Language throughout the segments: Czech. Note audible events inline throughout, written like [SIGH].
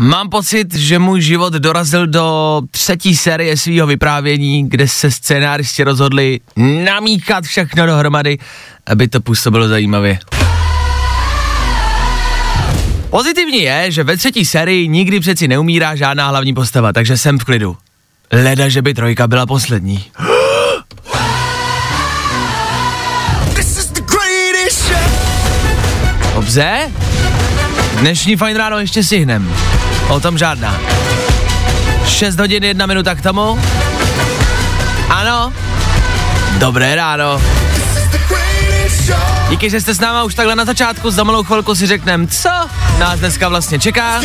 Mám pocit, že můj život dorazil do třetí série svého vyprávění, kde se scénáristi rozhodli namíchat všechno dohromady, aby to působilo zajímavě. Pozitivní je, že ve třetí sérii nikdy přeci neumírá žádná hlavní postava, takže jsem v klidu. Leda, že by trojka byla poslední. [GASPS] Dobře? Dnešní fajn ráno ještě stihnem. O tom žádná. 6 hodin, 1 minuta k tomu. Ano. Dobré ráno. Díky, že jste s náma už takhle na začátku, za malou chvilku si řekneme, co nás dneska vlastně čeká.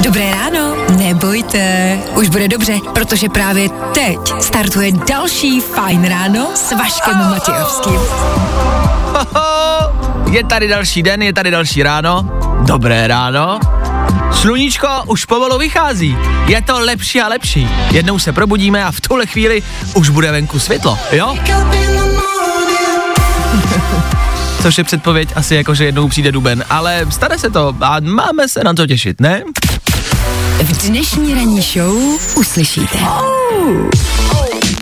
Dobré ráno, nebojte, už bude dobře, protože právě teď startuje další Fajn ráno s Vaškem Matějovským. Je tady další den, je tady další ráno. Dobré ráno. Sluníčko už pomalu vychází. Je to lepší a lepší. Jednou se probudíme a v tuhle chvíli už bude venku světlo, jo? [LAUGHS] Což je předpověď asi jako, že jednou přijde duben, ale stane se to a máme se na to těšit, ne? V dnešní ranní show uslyšíte.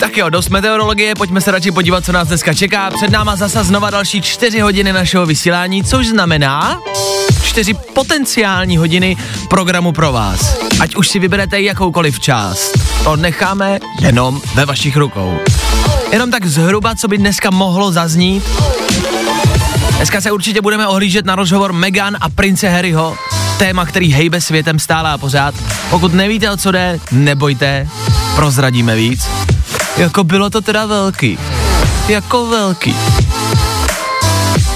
Tak jo, dost meteorologie, pojďme se radši podívat, co nás dneska čeká. Před náma zasa znova další čtyři hodiny našeho vysílání, což znamená čtyři potenciální hodiny programu pro vás. Ať už si vyberete jakoukoliv část, to necháme jenom ve vašich rukou. Jenom tak zhruba, co by dneska mohlo zaznít. Dneska se určitě budeme ohlížet na rozhovor Meghan a prince Harryho, téma, který hejbe světem stále a pořád. Pokud nevíte, o co jde, nebojte, prozradíme víc. Jako bylo to teda velký. Jako velký.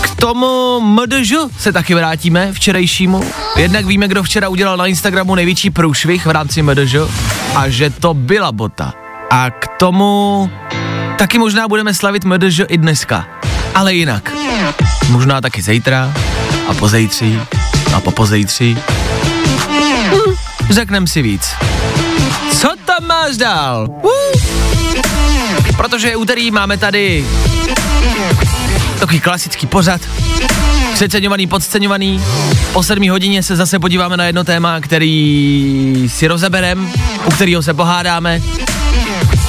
K tomu MDŽ se taky vrátíme, včerejšímu. Jednak víme, kdo včera udělal na Instagramu největší průšvih v rámci MDŽ a že to byla bota. A k tomu taky možná budeme slavit MDŽ i dneska. Ale jinak. Možná taky zítra a pozejtří a popozejtří. Hm, řeknem si víc. Co tam máš dál? Uh. Protože úterý, máme tady takový klasický pořad. Přeceňovaný, podceňovaný. Po sedmí hodině se zase podíváme na jedno téma, který si rozeberem, u kterého se pohádáme.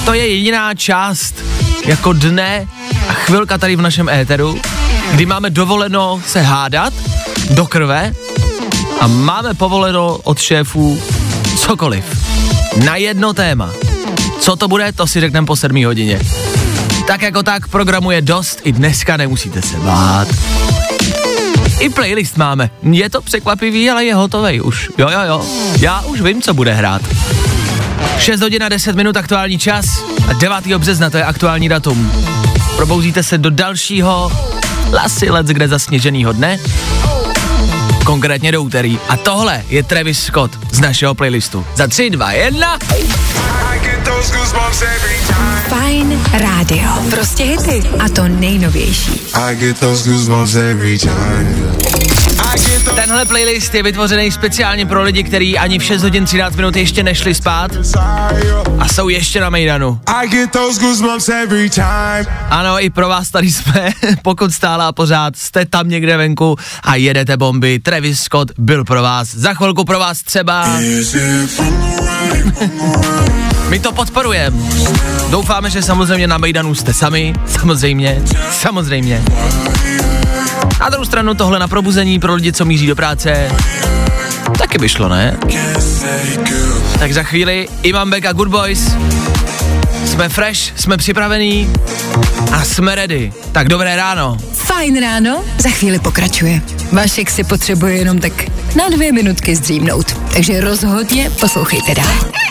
To je jediná část jako dne a chvilka tady v našem éteru, kdy máme dovoleno se hádat do krve a máme povoleno od šéfů cokoliv. Na jedno téma. Co to bude, to si řekneme po sedmí hodině. Tak jako tak, programu je dost, i dneska nemusíte se bát. I playlist máme. Je to překvapivý, ale je hotovej už. Jo, jo, jo. Já už vím, co bude hrát. 6 hodin a 10 minut aktuální čas a 9. března to je aktuální datum. Probouzíte se do dalšího lasy let kde zasněženýho dne, konkrétně do úterý. A tohle je Travis Scott z našeho playlistu. Za 3, 2, 1. Fajn rádio. Prostě hity. A to nejnovější. I get those goosebumps every time. Tenhle playlist je vytvořený speciálně pro lidi, kteří ani v 6 hodin 13 minut ještě nešli spát a jsou ještě na Mejdanu. I get those goosebumps every time. Ano, i pro vás tady jsme, [LAUGHS] pokud stále a pořád jste tam někde venku a jedete bomby. Travis Scott byl pro vás, za chvilku pro vás třeba. My to podporujeme. Doufáme, že samozřejmě na Mejdanu jste sami, samozřejmě, samozřejmě. Na druhou stranu tohle na probuzení pro lidi, co míří do práce, taky by šlo, ne? Tak za chvíli Imam Beck a Good Boys. Jsme fresh, jsme připravení a jsme ready. Tak dobré ráno. Fajn ráno, za chvíli pokračuje. Vašek si potřebuje jenom tak na dvě minutky zdřímnout. Takže rozhodně poslouchejte dál.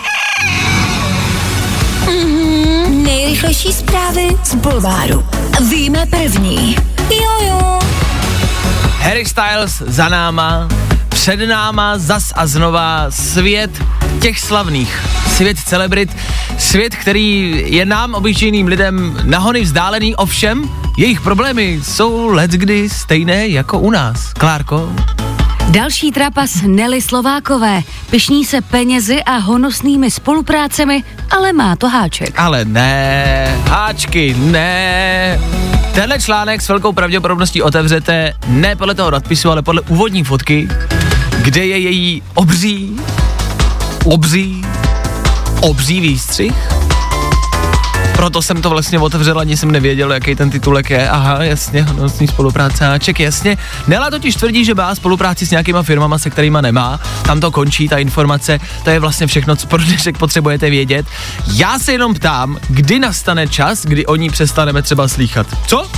Nejrychlejší zprávy z Bulváru. Víme první. Jo, jo. Harry Styles za náma, před náma zas a znova svět těch slavných, svět celebrit, svět, který je nám, obyčejným lidem, nahony vzdálený, ovšem jejich problémy jsou leckdy stejné jako u nás. Klárko? Další trapas Nelly Slovákové. Pišní se penězi a honosnými spoluprácemi, ale má to háček. Ale ne, háčky, ne. Tenhle článek s velkou pravděpodobností otevřete ne podle toho nadpisu, ale podle úvodní fotky, kde je její obří, obří, obří výstřih. Proto jsem to vlastně otevřel, ani jsem nevěděl, jaký ten titulek je. Aha, jasně, honosní spolupráce, háček, jasně. Nela totiž tvrdí, že má spolupráci s nějakýma firmama, se kterými nemá. Tam to končí, ta informace, to je vlastně všechno, co pro dnešek potřebujete vědět. Já se jenom ptám, kdy nastane čas, kdy o ní přestaneme třeba slýchat. Co?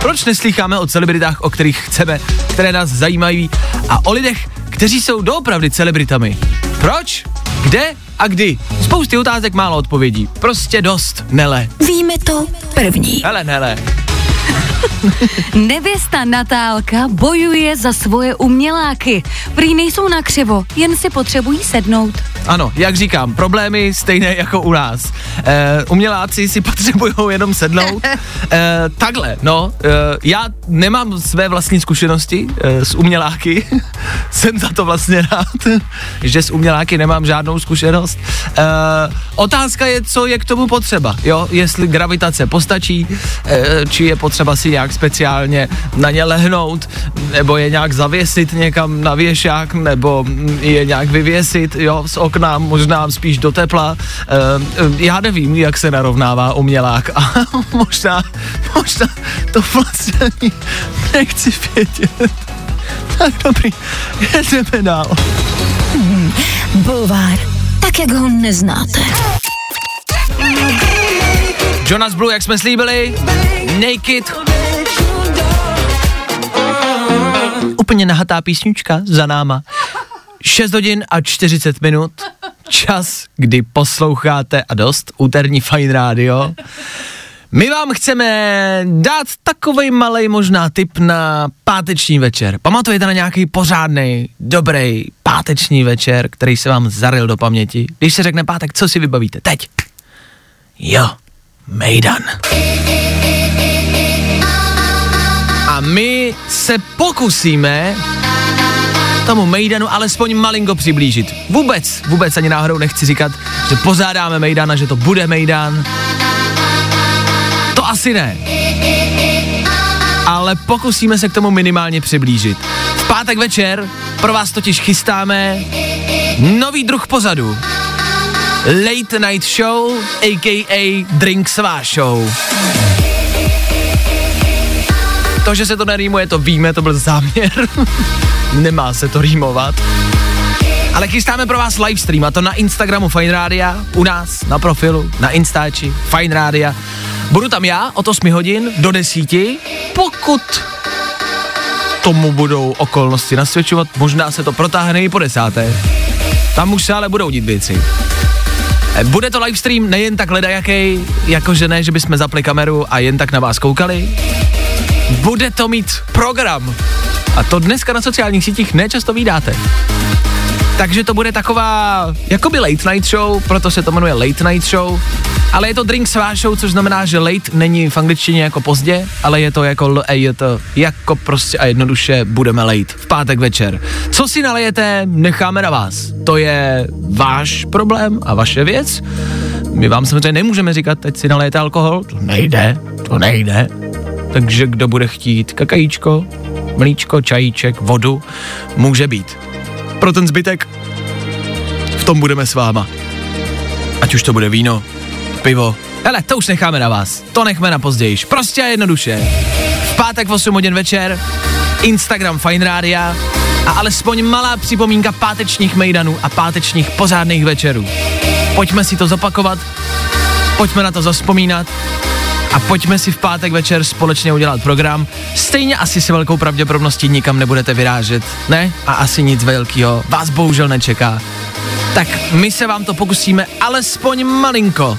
Proč neslýcháme o celebritách, o kterých chceme, které nás zajímají a o lidech, kteří jsou doopravdy celebritami? Proč? Kde a kdy? Spousty otázek, málo odpovědí. Prostě dost, Nele. Víme to první. Hele, Nele. [LAUGHS] Nevěsta Natálka bojuje za svoje uměláky. Prý nejsou na křivo, jen si potřebují sednout. Ano, jak říkám, problémy stejné jako u nás. E, uměláci si [LAUGHS] potřebují jenom sednout. E, takhle, no, e, já nemám své vlastní zkušenosti e, s uměláky. [LAUGHS] Jsem za to vlastně rád, [LAUGHS] že s uměláky nemám žádnou zkušenost. E, otázka je, co je k tomu potřeba, jo, jestli gravitace postačí, e, či je potřeba si nějak speciálně na ně lehnout, nebo je nějak zavěsit někam na věšák, nebo je nějak vyvěsit, jo, z okna, možná spíš do tepla. E, já nevím, jak se narovnává umělák [LAUGHS] a možná, možná to vlastně ani nechci vědět. Tak dobrý, jedeme dál. Bulvár, tak jak ho neznáte. Jonas Blue, jak jsme slíbili, Naked. Úplně nahatá písnička za náma. 6 hodin a 40 minut. Čas, kdy posloucháte a dost úterní Fine Radio. My vám chceme dát takovej malej možná tip na páteční večer. Pamatujete na nějaký pořádný, dobrý páteční večer, který se vám zaril do paměti? Když se řekne pátek, co si vybavíte? Teď. Jo, Mejdan. A my se pokusíme tomu Mejdanu alespoň malinko přiblížit. Vůbec, vůbec ani náhodou nechci říkat, že pozádáme Mejdana, že to bude Mejdan. To asi ne. Ale pokusíme se k tomu minimálně přiblížit. V pátek večer pro vás totiž chystáme nový druh pozadu. Late Night Show, a.k.a. Drinksová show. To, že se to nerýmuje, to víme, to byl záměr. [LAUGHS] Nemá se to rýmovat. Ale chystáme pro vás livestream a to na Instagramu Fine Rádia, u nás na profilu, na Instači Fine Rádia. Budu tam já od 8 hodin do 10, pokud tomu budou okolnosti nasvědčovat, možná se to protáhne i po desáté. Tam už se ale budou dít věci. Eh, Bude to livestream nejen tak ledajaký, jakože ne, že bychom zapli kameru a jen tak na vás koukali. Bude to mít program. A to dneska na sociálních sítích nečasto vydáte. Takže to bude taková jakoby late night show, proto se to jmenuje late night show. Ale je to drink svá show, což znamená, že late není v angličtině jako pozdě, ale je to jako je to jako prostě a jednoduše budeme late v pátek večer. Co si nalejete, necháme na vás. To je váš problém a vaše věc. My vám samozřejmě nemůžeme říkat, teď si nalejete alkohol, to nejde, to nejde. Takže kdo bude chtít kakajíčko, mlíčko, čajíček, vodu, může být. Pro ten zbytek v tom budeme s váma. Ať už to bude víno, pivo. Hele, to už necháme na vás. To nechme na později. Prostě a jednoduše. V pátek v 8 hodin večer, Instagram Fine Rádia a alespoň malá připomínka pátečních mejdanů a pátečních pořádných večerů. Pojďme si to zopakovat, pojďme na to zaspomínat a pojďme si v pátek večer společně udělat program. Stejně asi se velkou pravděpodobností nikam nebudete vyrážet, ne? A asi nic velkého vás bohužel nečeká. Tak my se vám to pokusíme alespoň malinko,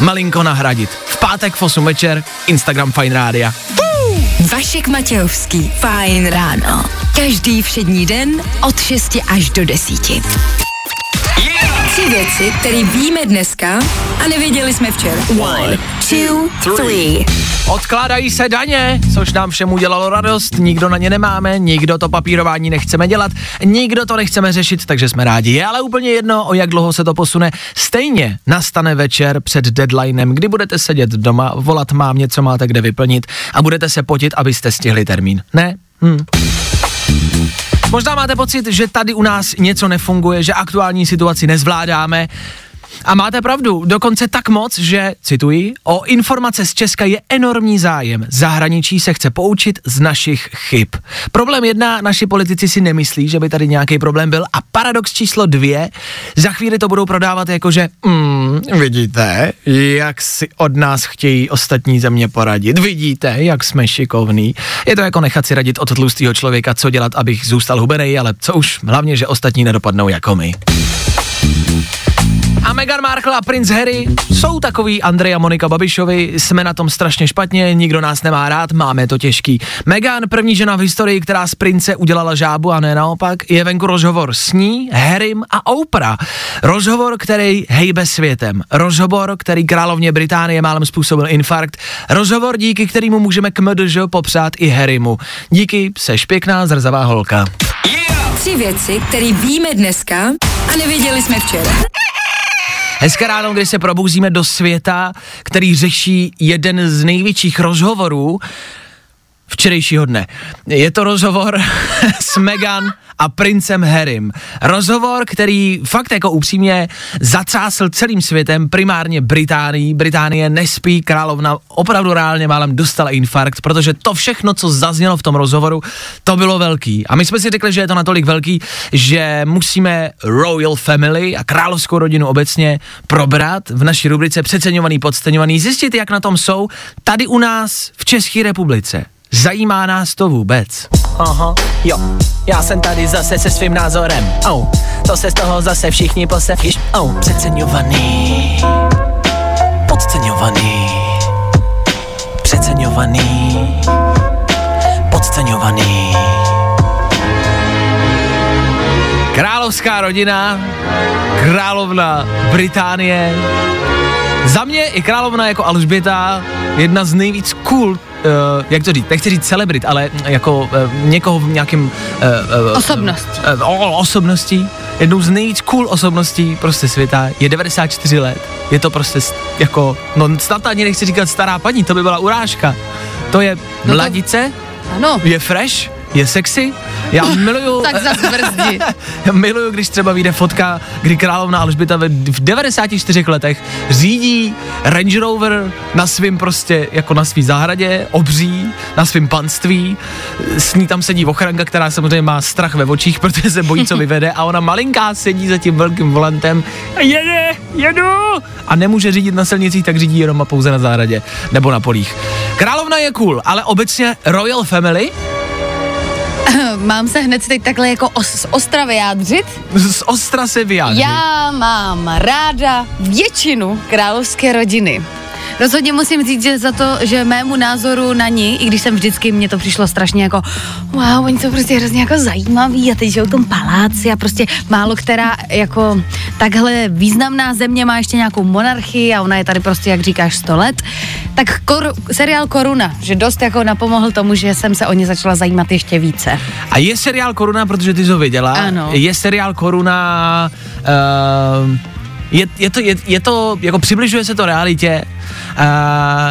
malinko nahradit. V pátek v 8 večer, Instagram Fine Rádia. Vašek Matějovský, fajn ráno. Každý všední den od 6 až do 10. Tři věci, které víme dneska a nevěděli jsme včera. One, two, three. Odkládají se daně, což nám všem udělalo radost, nikdo na ně nemáme, nikdo to papírování nechceme dělat, nikdo to nechceme řešit, takže jsme rádi. Je ale úplně jedno, o jak dlouho se to posune. Stejně nastane večer před deadlinem, kdy budete sedět doma, volat mám něco máte kde vyplnit a budete se potit, abyste stihli termín. Ne? Hm. Možná máte pocit, že tady u nás něco nefunguje, že aktuální situaci nezvládáme. A máte pravdu, dokonce tak moc, že, cituji, o informace z Česka je enormní zájem. Zahraničí se chce poučit z našich chyb. Problém jedna, naši politici si nemyslí, že by tady nějaký problém byl. A paradox číslo dvě, za chvíli to budou prodávat jako, že mm, vidíte, jak si od nás chtějí ostatní země poradit. Vidíte, jak jsme šikovní. Je to jako nechat si radit od tlustého člověka, co dělat, abych zůstal hubenej, ale co už, hlavně, že ostatní nedopadnou jako my. A Meghan Markle a princ Harry jsou takový Andrej a Monika Babišovi, jsme na tom strašně špatně, nikdo nás nemá rád, máme to těžký. Meghan, první žena v historii, která z prince udělala žábu a ne naopak, je venku rozhovor s ní, Harrym a Oprah. Rozhovor, který hejbe světem. Rozhovor, který královně Británie málem způsobil infarkt. Rozhovor, díky kterému můžeme k MDŽ popřát i Harrymu. Díky, seš pěkná zrzavá holka. Tři věci, které víme dneska a nevěděli jsme včera. Hezké ráno, kdy se probouzíme do světa, který řeší jeden z největších rozhovorů včerejšího dne. Je to rozhovor [LAUGHS] s Meghan a princem Harrym. Rozhovor, který fakt jako upřímně zatřásl celým světem, primárně Británií. Británie nespí, královna opravdu reálně málem dostala infarkt, protože to všechno, co zaznělo v tom rozhovoru, to bylo velký. A my jsme si řekli, že je to natolik velký, že musíme Royal Family a královskou rodinu obecně probrat v naší rubrice Přeceňovaný, podceňovaný, zjistit, jak na tom jsou tady u nás v České republice. Zajímá nás to vůbec? Aha, jo, já jsem tady zase se svým názorem. Oh, to se z toho zase všichni posevíš. Oh, přeceňovaný, podceňovaný, přeceňovaný, podceňovaný. Královská rodina, královna Británie, za mě je královna jako Alžběta jedna z nejvíc cool uh, jak to říct, nechci říct celebrit, ale jako uh, někoho v nějakém... Uh, uh, Osobnost. Uh, uh, osobností. Jednou z nejvíc cool osobností prostě světa. Je 94 let. Je to prostě st- jako, no snad ani nechci říkat stará paní, to by byla urážka. To je to- mladice, Ano, je fresh, je sexy. Já miluju... [LAUGHS] tak zas brzdi. [LAUGHS] Já miluju, když třeba vyjde fotka, kdy královna Alžběta ve- v 94 letech řídí Range Rover na svým prostě, jako na svý zahradě, obří, na svým panství. S ní tam sedí ochranka, která samozřejmě má strach ve očích, [LAUGHS] protože se bojí, co vyvede a ona malinká sedí za tím velkým volantem a jede, jedu a nemůže řídit na silnicích, tak řídí jenom a pouze na zahradě nebo na polích. Královna je cool, ale obecně Royal Family [LAUGHS] Mám se hned teď takhle jako os, z ostra vyjádřit. z ostra se vyjádří. Já mám ráda většinu královské rodiny. Rozhodně musím říct, že za to, že mému názoru na ní, i když jsem vždycky, mně to přišlo strašně jako, wow, oni jsou prostě hrozně jako zajímaví a teď žijou v tom paláci a prostě málo která jako takhle významná země má ještě nějakou monarchii a ona je tady prostě, jak říkáš, 100 let. Tak kor, seriál Koruna, že dost jako napomohl tomu, že jsem se o ně začala zajímat ještě více. A je seriál Koruna, protože ty jsi ho viděla. Ano. Je seriál Koruna, uh, je, je, to, je, je to, jako přibližuje se to realitě, uh,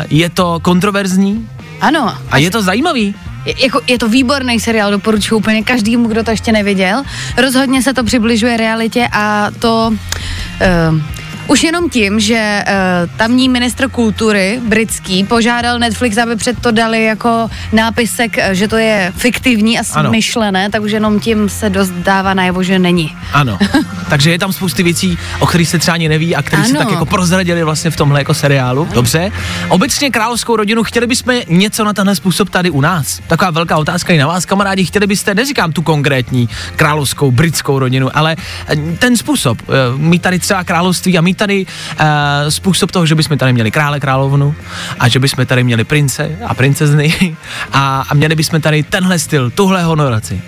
je to kontroverzní Ano. a je to zajímavý. Je, jako, je to výborný seriál, doporučuji úplně každému, kdo to ještě neviděl. Rozhodně se to přibližuje realitě a to uh, už jenom tím, že uh, tamní ministr kultury britský požádal Netflix, aby před to dali jako nápisek, eh, že to je fiktivní a Ano. smyšlené, tak už jenom tím se dost dává najevo, že není. Ano. [LAUGHS] Takže je tam spousty věcí, o kterých se třeba ani neví a které se tak jako prozradili vlastně v tomhle jako seriálu. Dobře. Obecně královskou rodinu, chtěli bychom něco na tenhle způsob tady u nás? Taková velká otázka i na vás, kamarádi. Chtěli byste, neříkám tu konkrétní královskou britskou rodinu, ale eh, ten způsob, mít tady třeba království a mít tady uh, způsob toho, že bychom tady měli krále, královnu a že bychom tady měli prince a princezny [LAUGHS] a, a měli bychom tady tenhle styl, tuhle honoraci.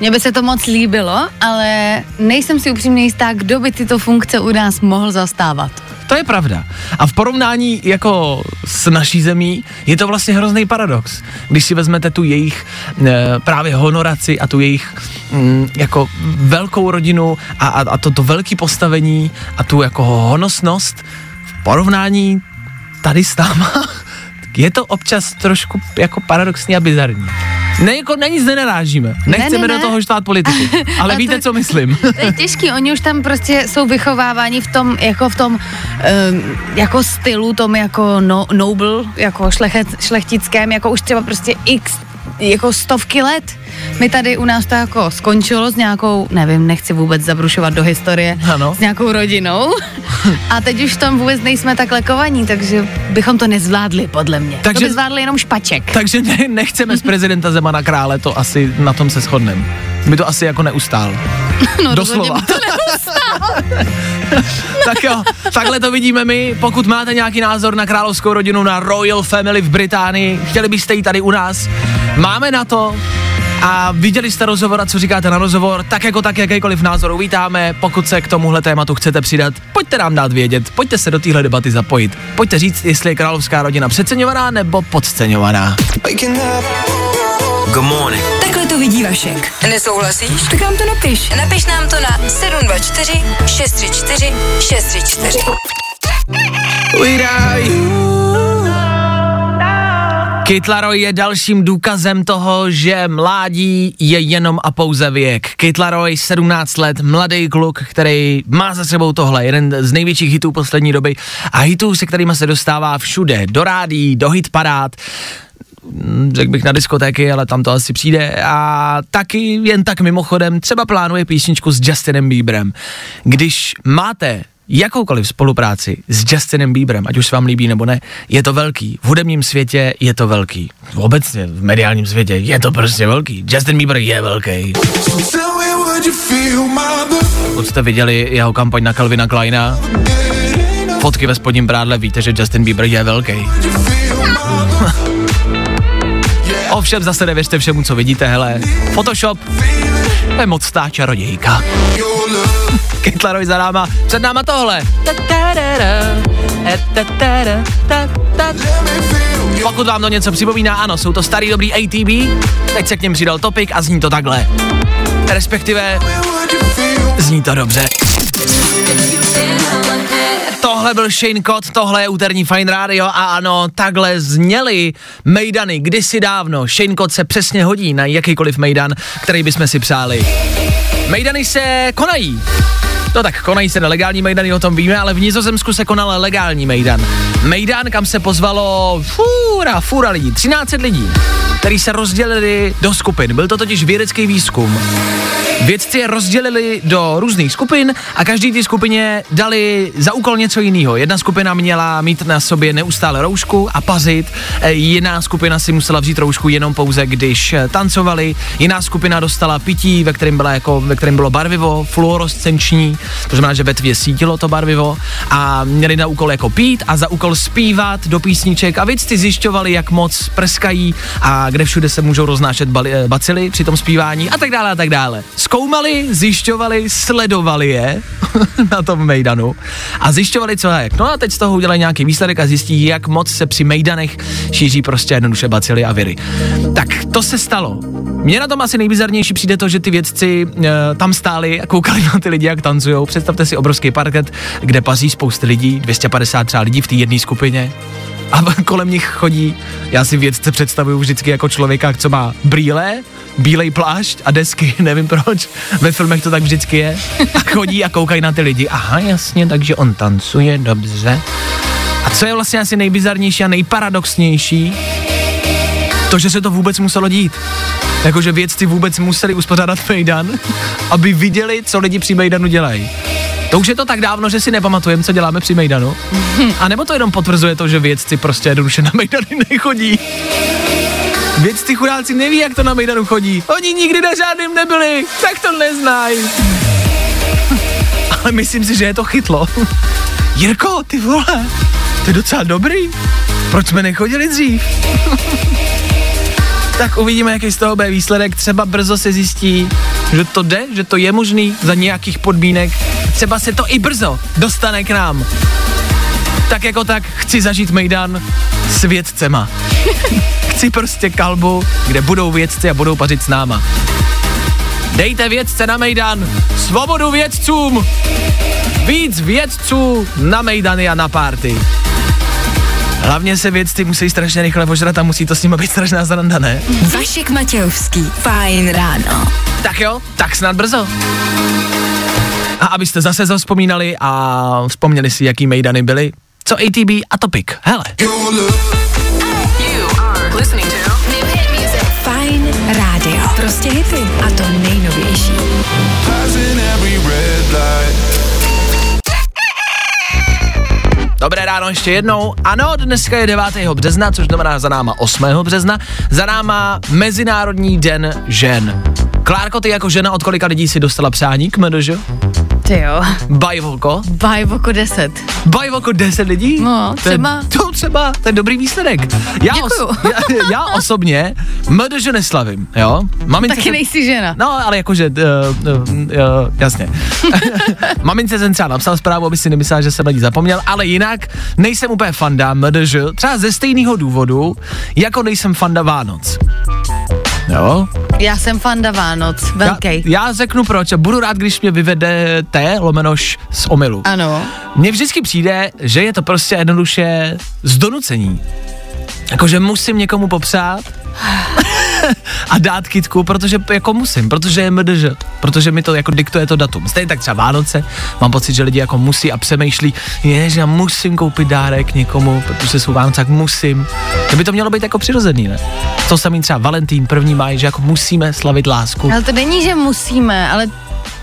Mně by se to moc líbilo, ale nejsem si upřímně jistá, kdo by tyto funkce u nás mohl zastávat. To je pravda. A v porovnání jako s naší zemí je to vlastně hrozný paradox. Když si vezmete tu jejich e, právě honoraci a tu jejich mm, jako velkou rodinu a, a, a to, velké postavení a tu jako honosnost v porovnání tady s náma, [LAUGHS] je to občas trošku jako paradoxní a bizarní. Ne, jako na nic nenarážíme. Nechceme ne, ne. do toho štát politiku. [LAUGHS] Ale A víte, to- co myslím. [LAUGHS] To je těžký, oni už tam prostě jsou vychováváni v tom, jako v tom, um, jako stylu, tom jako no, noble, jako šlechet, šlechtickém, jako už třeba prostě x, jako stovky let. My tady u nás to jako skončilo s nějakou, nevím, nechci vůbec zabrušovat do historie, Ano. s nějakou rodinou. A teď už v tom vůbec nejsme takhle kovaní, takže bychom to nezvládli, podle mě. Takže- To by zvládli jenom špaček. Takže ne, nechceme z prezidenta Zemana krále, to asi na tom se shodneme. My to asi jako neustál. [LAUGHS] no, Doslova. by to [LAUGHS] tak jo, takhle to vidíme my. Pokud máte nějaký názor na královskou rodinu, na Royal Family v Británii, chtěli byste ji tady u nás, máme na to. A viděli jste rozhovor a co říkáte na rozhovor, tak jako tak jakýkoliv názor uvítáme. Pokud se k tomuhle tématu chcete přidat, pojďte nám dát vědět, pojďte se do téhle debaty zapojit. Pojďte říct, jestli je královská rodina přeceňovaná nebo podceňovaná. Good morning. Takhle to vidí Vašek. Nesouhlasíš? Tak nám to napiš. Napiš nám to na 724 634 634. Kit Laroi je dalším důkazem toho, že mládí je jenom a pouze věk. Kit Laroi, 17 let, mladý kluk, který má za sebou tohle, jeden z největších hitů poslední doby a hitů, se kterými se dostává všude, do rádí, do hit parád, Mm, řekl bych na diskotéky, ale tam to asi přijde a taky jen tak mimochodem třeba plánuje písničku s Justinem Bieberem. Když máte jakoukoliv spolupráci s Justinem Bieberem, ať už se vám líbí nebo ne, je to velký. V hudebním světě je to velký. Obecně v mediálním světě je to prostě velký. Justin Bieber je velký. Pokud jste viděli jeho kampaň na Calvina Kleina, fotky ve spodním prádle, víte, že Justin Bieber je velký. [LAUGHS] Ovšem zase nevěřte všemu, co vidíte, hele. Photoshop, to je mocná čarodějka. Kytlaroj za náma, před náma tohle. Pokud vám to něco připomíná, ano, jsou to starý dobrý ATB, teď se k něm přidal topik a zní to takhle. Respektive, zní to dobře. Tohle byl Shane Cott, tohle je úterní Fine Radio a ano, takhle zněly mejdany kdysi dávno. Shane Cott se přesně hodí na jakýkoliv mejdan, který bychom si přáli. Mejdany se konají. No tak konají se nelegální mejdany, o tom víme, ale v Nizozemsku se konal legální mejdan. Mejdan, kam se pozvalo fůra, fůra lidí, 13 lidí, který se rozdělili do skupin. Byl to totiž vědecký výzkum. Vědci je rozdělili do různých skupin a každý té skupině dali za úkol něco jiného. Jedna skupina měla mít na sobě neustále roušku a pazit, e, jiná skupina si musela vzít roušku jenom pouze, když e, tancovali, jiná skupina dostala pití, ve kterém, byla jako, ve kterém bylo barvivo, fluorescenční, to znamená, že ve tvě svítilo to barvivo a měli na úkol jako pít a za úkol zpívat do písniček a vědci zjišťovali, jak moc prskají a kde všude se můžou roznášet bali, eh, bacily při tom zpívání a tak dále a tak dále. Zkoumali, zjišťovali, sledovali je [LAUGHS] na tom mejdanu a zjišťovali, co a jak. No a teď z toho udělají nějaký výsledek a zjistí, jak moc se při mejdanech šíří prostě jednoduše bacily a viry. Tak to se stalo. Mně na tom asi nejbizarnější přijde to, že ty vědci e, tam stáli a koukali na ty lidi, jak tancují. Představte si obrovský parket, kde paří spousty lidí, 250 třeba lidí v té jedné skupině. A [LAUGHS] kolem nich chodí, já si vědce představuju vždycky jako člověka, co má brýle, bílej plášť a desky, [LAUGHS] nevím proč, ve filmech to tak vždycky je. A chodí a koukají na ty lidi. Aha, jasně, takže on tancuje, dobře. A co je vlastně asi nejbizarnější a nejparadoxnější, to, že se to vůbec muselo dít. Jakože vědci vůbec museli uspořádat Mejdan, [LAUGHS] aby viděli, co lidi při Mejdanu dělají. To už je to tak dávno, že si nepamatujeme, co děláme při Mejdanu. [LAUGHS] A nebo to jenom potvrzuje to, že vědci prostě jednoduše na Mejdany nechodí. Vědci chudáci neví, jak to na Mejdanu chodí. Oni nikdy na žádným nebyli, tak to neznají. Ale myslím si, že je to chytlo. Jirko, ty vole, to je docela dobrý. Proč jsme nechodili dřív? [LAUGHS] Tak uvidíme, jaký z toho bude výsledek. Třeba brzo se zjistí, že to jde, že to je možný za nějakých podmínek. Třeba se to i brzo dostane k nám. Tak jako tak chci zažít Mejdan s vědcema. [LAUGHS] chci prostě kalbu, kde budou vědci a budou pařit s náma. Dejte vědce na Mejdan! Svobodu vědcům! Víc vědců na Mejdany a na párty. Hlavně se vědci musí strašně rychle požrat a musí to s nimi být strašná zranda, ne? Vašek Matějovský, fajn ráno. Tak jo, tak snad brzo. A abyste zase zavzpomínali a vzpomněli si, jaký Mejdany byly, co ATB a Topic. Hele, Fajn rádio. Prostě hity. A to dobré ráno ještě jednou. Ano, dneska je 9. března, což znamená za náma 8. března. Za náma Mezinárodní den žen. Klárko, ty jako žena od kolika lidí si dostala přání k MDŽ? Ty jo, Bajvoko? bajvoko 10. Bajvoko 10 lidí? No, To je- třeba. To třeba, to je dobrý výsledek. Já, Děkuju. [LAUGHS] já, já osobně MDŽ neslavím, jo? Mamince Taky nejsi žena. No, ale jakože, uh, uh, uh, jasně. [LAUGHS] Mamince jsem třeba napsal zprávu, aby si nemyslela, že jsem na ní zapomněl, ale jinak nejsem úplně fanda MDŽ, třeba ze stejného důvodu, jako nejsem fanda Vánoc. Jo? Já jsem fanda Vánoc, Já, velký. já řeknu proč a budu rád, když mě vyvedete lomenoš z omylu. Ano. Mně vždycky přijde, že je to prostě jednoduše z donucení. Jakože musím někomu popřát [LAUGHS] [LAUGHS] a dát kitku, protože jako musím, protože je MDŽ, protože mi to jako diktuje to datum. Stejně tak třeba Vánoce, mám pocit, že lidi jako musí a přemýšlí, že já musím koupit dárek někomu, protože jsou Vánoce, tak musím. To by to mělo být jako přirozený, ne? To samý třeba Valentín, první maj, že jako musíme slavit lásku. Ale to není, že musíme, ale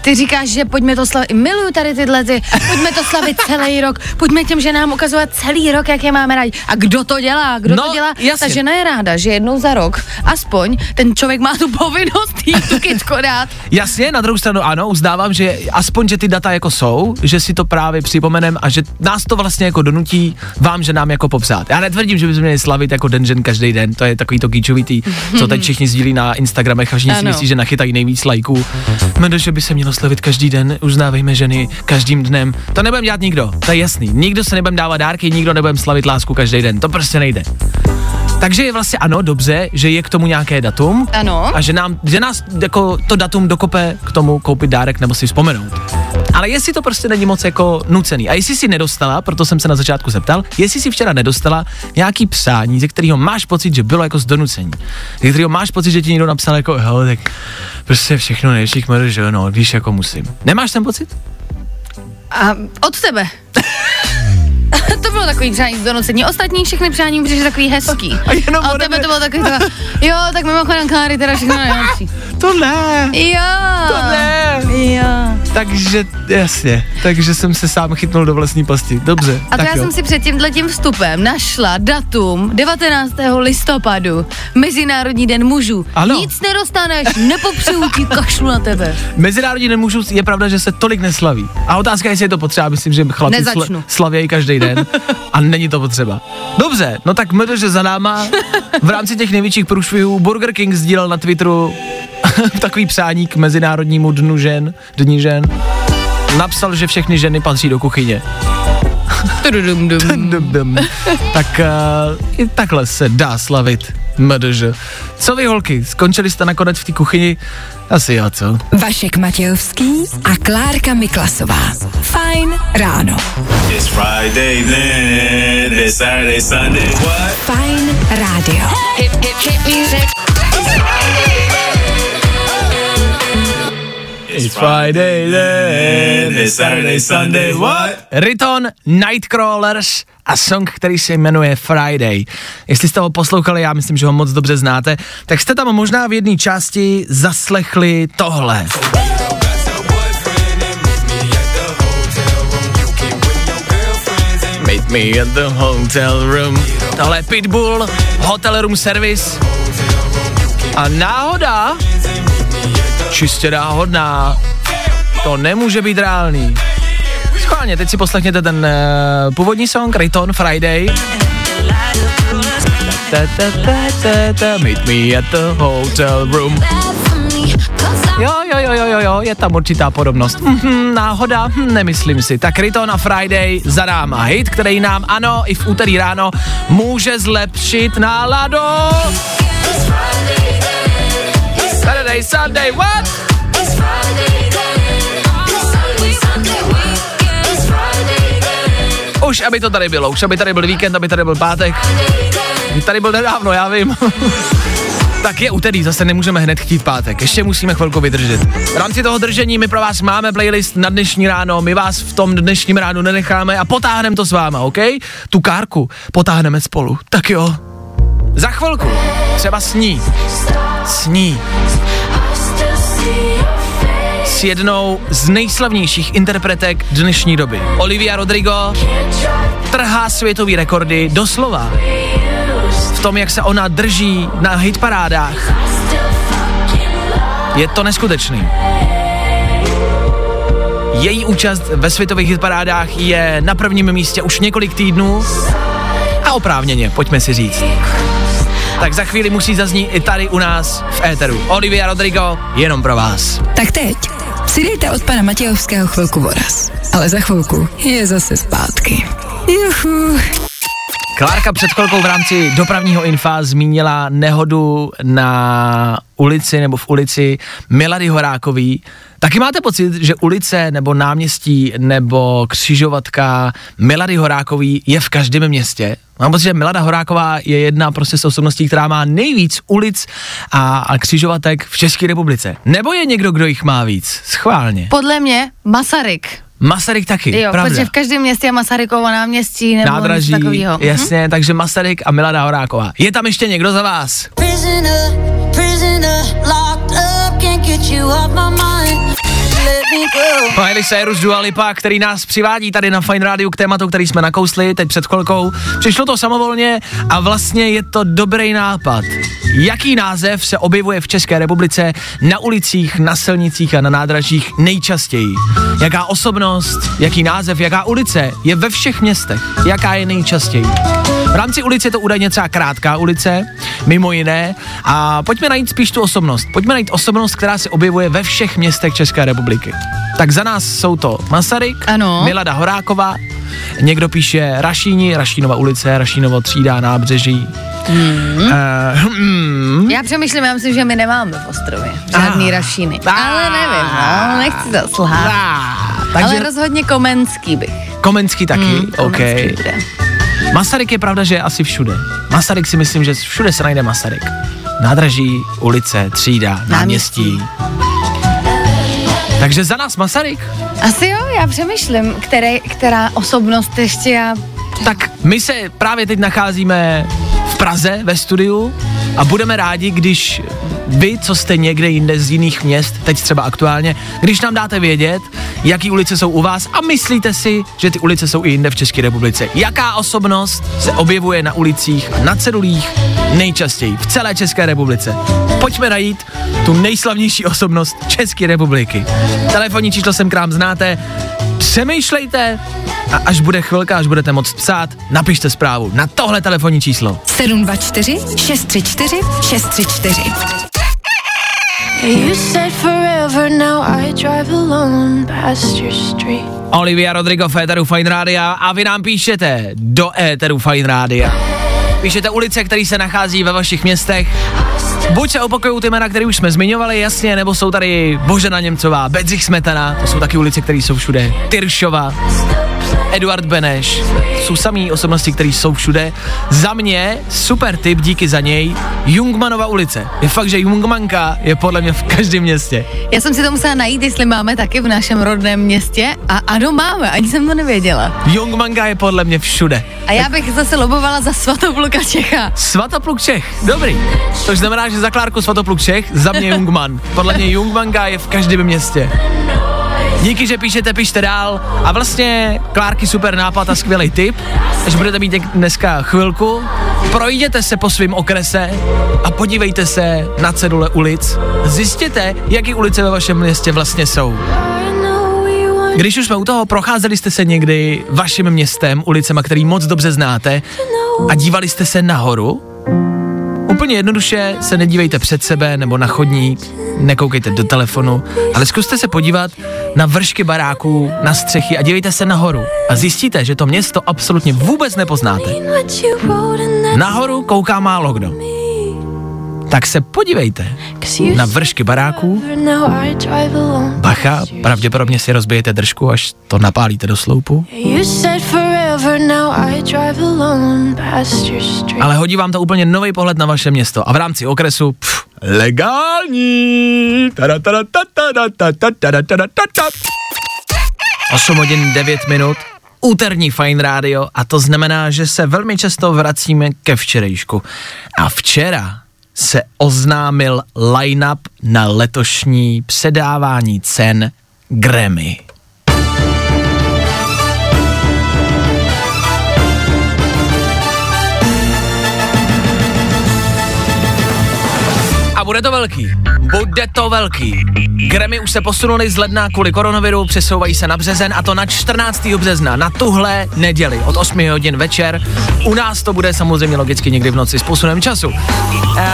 ty říkáš, že pojďme to slavit. Miluju tady tyhle ty, pojďme to slavit celý rok, pojďme těm ženám ukazovat celý rok, jak je máme rádi. A kdo to dělá? Kdo No, to dělá? jasně. Ta žena je ráda, že jednou za rok, aspoň ten člověk má tu povinnost jít tu kytku dát. Jasně, na druhou stranu ano, uznávám, že aspoň, že ty data jako jsou, že si to právě připomenem a že nás to vlastně jako donutí vám, že nám jako popsat. Já netvrdím, že bychom měli slavit jako den žen každý den, to je takový to kýčovitý, co teď všichni sdílí na Instagramech a všichni si myslí, že nachytají nejvíc lajků. Mendo, že by se mělo slavit každý den, uznávejme ženy každým dnem. To nebudeme dělat nikdo, to je jasný. Nikdo se nebudeme dávat dárky, nikdo nebudeme slavit lásku každý den, to prostě nejde. Takže je vlastně ano, dobře, že je k tomu nějaké datum, Ano. a že, nám, že nás jako to datum dokope k tomu koupit dárek nebo si vzpomenout. Ale jestli to prostě není moc jako nucený. A jestli si nedostala, proto jsem se na začátku zeptal, jestli si včera nedostala nějaký přání, ze kterého máš pocit, že bylo jako z donucení. Ze kterého máš pocit, že ti někdo napsal jako, hele, tak prostě všechno nejlepší k že no, víš, jako musím. Nemáš ten pocit? A od tebe. [LAUGHS] to bylo takový přání z donocení. Ostatní všechny přání přišly takový hezký. [LAUGHS] A jenom a od tebe to bylo takový to, jo, tak mimochodem Kláry, teda všechno nejlepší. [LAUGHS] To ne. Jo. To ne. Jo. Takže jasně, takže jsem se sám chytnul do vlastní pasti. Dobře, A to tak já jo. jsem si před tímhle tím vstupem našla datum 19. listopadu, Mezinárodní den mužů. Ano. Nic nedostaneš, nepopřeju ti, kašlu na tebe. Mezinárodní den mužů je pravda, že se tolik neslaví. A otázka je, jestli je to potřeba. Myslím, že Nezačnu. sl- slavějí každý den a není to potřeba. Dobře, no tak že za náma v rámci těch největších průšvihů Burger King sdílel na Twitteru [LAUGHS] takový přání k Mezinárodnímu dnu žen, dní žen. Napsal, že všechny ženy patří do kuchyně. Dum, tak uh, i takhle se dá slavit MDŽ. Co vy holky, skončili jste nakonec v té kuchyni? Asi jo, co? Vašek Matějovský a Klárka Miklasová. Fajn ráno. It's Friday then, it's Saturday, Sunday, what? Fajn rádio. It's Friday Then it's Saturday, Sunday, what? Riton, Nightcrawlers a song, který se jmenuje Friday. Jestli jste ho poslouchali, já myslím, že ho moc dobře znáte, tak jste tam možná v jedné části zaslechli tohle. Meet me at the hotel room. Tohle je Pitbull, Hotel Room Service. A náhoda, čistě náhodná, to nemůže být reálný. Schválně, teď si poslechněte ten uh, původní song, Riton Friday. ta, ta, ta, ta, ta, meet me at the hotel room. Jo, jo, jo, jo, jo, jo, je tam určitá podobnost. Mhm, náhoda, hm, nemyslím si. Tak Rito na Friday za náma hit, který nám, ano, i v úterý ráno může zlepšit náladu. Saturday, Sunday, what? Už, aby to tady bylo, už aby tady byl víkend, aby tady byl pátek. Tady byl nedávno, já vím. [LAUGHS] tak je úterý, zase nemůžeme hned chtít pátek, ještě musíme chvilku vydržet. V rámci toho držení my pro vás máme playlist na dnešní ráno, my vás v tom dnešním ránu nenecháme a potáhneme to s váma, OK? Tu kárku potáhneme spolu, tak jo. Za chvilku, třeba sní, sní jednou z nejslavnějších interpretek dnešní doby. Olivia Rodrigo trhá světový rekordy doslova v tom, jak se ona drží na hitparádách. Je to neskutečný. Její účast ve světových hitparádách je na prvním místě už několik týdnů a oprávněně, pojďme si říct. Tak za chvíli musí zaznít i tady u nás v éteru. Olivia Rodrigo, jenom pro vás. Tak teď si dejte od pana Matějovského chvilku voraz. Ale za chvilku je zase zpátky. Juhu. Klárka před chvilkou v rámci dopravního infa zmínila nehodu na ulici nebo v ulici Milady Horákový. Taky máte pocit, že ulice nebo náměstí nebo křižovatka Milady Horákový je v každém městě? Mám pocit, že Milada Horáková je jedna prostě z osobností, která má nejvíc ulic a, a křižovatek v České republice. Nebo je někdo, kdo jich má víc? Schválně. Podle mě Masaryk. Masaryk taky, Jo, pravda. protože v každém městě je Masarykovo náměstí nebo Nádraží, něco takového. jasně, takže Masaryk a Milada Horáková. Je tam ještě někdo za vás? Prisoner, prisoner, Miley Cyrus Dua Lipa, který nás přivádí tady na Fine Radio k tématu, který jsme nakousli teď před chvilkou. Přišlo to samovolně a vlastně je to dobrý nápad. Jaký název se objevuje v České republice na ulicích, na silnicích a na nádražích nejčastěji? Jaká osobnost, jaký název, jaká ulice je ve všech městech? Jaká je nejčastěji? V rámci ulice je to údajně třeba krátká ulice, mimo jiné. A pojďme najít spíš tu osobnost. Pojďme najít osobnost, která se objevuje ve všech městech České republiky. Tak za nás jsou to Masaryk, Ano. Milada Horáková, někdo píše Rašíni, Rašínova ulice, Rašínovo třída, nábřeží. Mm. Uh, mm. Já přemýšlím, já myslím, že my nemáme v Ostrově žádný Ah. rašíny. Ah. Ale nevím, no, nechci to slhát. Ah, Ale takže rozhodně Komenský bych. Komenský taky, Mm, OK. Komenský bude. Masaryk je pravda, že je asi všude. Masaryk si myslím, že všude se najde Masaryk. Nádraží, ulice, třída, náměstí. Takže za nás Masaryk. Asi jo, já přemýšlím, které, která osobnost ještě já... Tak my se právě teď nacházíme v Praze ve studiu a budeme rádi, když vy, co jste někde jinde z jiných měst, teď třeba aktuálně, když nám dáte vědět, jaký ulice jsou u vás a myslíte si, že ty ulice jsou i jinde v České republice. Jaká osobnost se objevuje na ulicích a na cedulích nejčastěji v celé České republice. Pojďme najít tu nejslavnější osobnost České republiky. Telefonní číslo sem k nám znáte, přemýšlejte a až bude chvilka, až budete moct psát, napište zprávu na tohle telefonní číslo. 724 634 634. Olivia Rodrigo v éteru Fine Rádia. A vy nám píšete do éteru Fine Rádia. Píšete ulice, které se nachází ve vašich městech. Buď se opakují ty jména, které už jsme zmiňovali, jasně, nebo jsou tady Božena Němcová, Bedřich Smetana, to jsou taky ulice, které jsou všude, Tyršova, Eduard Beneš, jsou samý osobnosti, které jsou všude. Za mě super tip, díky za něj, Jungmanova ulice. Je fakt, že Jungmanka je podle mě v každém městě. Já jsem si to musela najít, jestli máme taky v našem rodném městě a ano máme, ani jsem to nevěděla. Jungmanka je podle mě všude. A já bych zase lobovala za Svatopluka Čecha. Svatopluk Čech, dobrý. To znamená, že za Klárku Svatopluk Čech, za mě Jungman. Podle mě Jungmanka je v každém městě. Díky, že píšete, pište dál. A vlastně Klárky super nápad a skvělý tip. Až budete mít dneska chvilku, projděte se po svém okrese a podívejte se na cedule ulic. Zjistěte, jaký ulice ve vašem městě vlastně jsou. Když už jsme u toho, procházeli jste se někdy vaším městem, ulicema, který moc dobře znáte a dívali jste se nahoru Úplně jednoduše se nedívejte před sebe nebo na chodník, nekoukejte do telefonu, ale zkuste se podívat na vršky baráků, na střechy a dívejte se nahoru. A zjistíte, že to město absolutně vůbec nepoznáte. Nahoru kouká málo kdo. Tak se podívejte na vršky baráků. Bacha, pravděpodobně si rozbijete držku, až to napálíte do sloupu. Ale hodí vám to úplně nový pohled na vaše město a v rámci okresu pff, legální. Tada, tada, tada, tada, tada, tada, tada. 8 hodin 9 minut, úterní Fine Radio a to znamená, že se velmi často vracíme ke včerejšku. A včera se oznámil line-up na letošní předávání cen Grammy. Bude to velký. Bude to velký. Grammy už se posunuli z ledna kvůli koronaviru, přesouvají se na březen a to na 14. března, na tuhle neděli od 8 hodin večer. U nás to bude samozřejmě logicky někdy v noci s posunem času. E,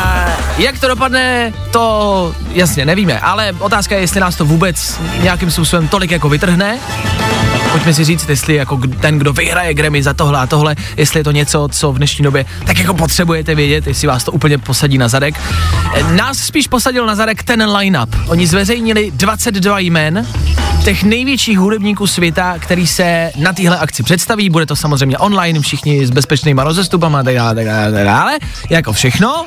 jak to dopadne, to jasně nevíme, ale otázka je, jestli nás to vůbec nějakým způsobem tolik jako vytrhne. Pojďme si říct, jestli jako ten, kdo vyhraje Grammy za tohle a tohle, jestli je to něco, co v dnešní době tak jako potřebujete vědět, jestli vás to úplně posadí na zadek. E, nás spíš posadil na zadek ten line-up. Oni zveřejnili 22 jmen těch největších hudebníků světa, který se na téhle akci představí. Bude to samozřejmě online, všichni s bezpečnýma rozestupama, tak dále, tak dále, tak dále, jako všechno.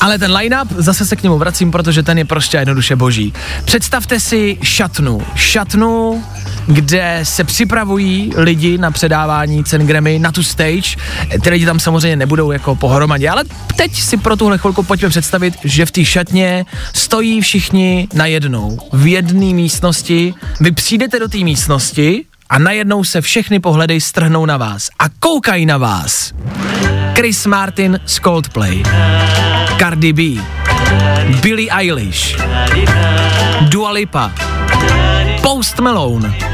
Ale ten line-up, zase se k němu vracím, protože ten je prostě jednoduše boží. Představte si šatnu. Šatnu, kde se připravují lidi na předávání cen Grammy na tu stage. Ty lidi tam samozřejmě nebudou jako pohromadě, ale teď si pro tuhle chvilku pojďme představit, že v té šatně stojí všichni najednou v jedné místnosti. Vy přijdete do té místnosti a najednou se všechny pohledy strhnou na vás a koukají na vás. Chris Martin z Coldplay, Cardi B, Billie Eilish, Dua Lipa, Post Malone,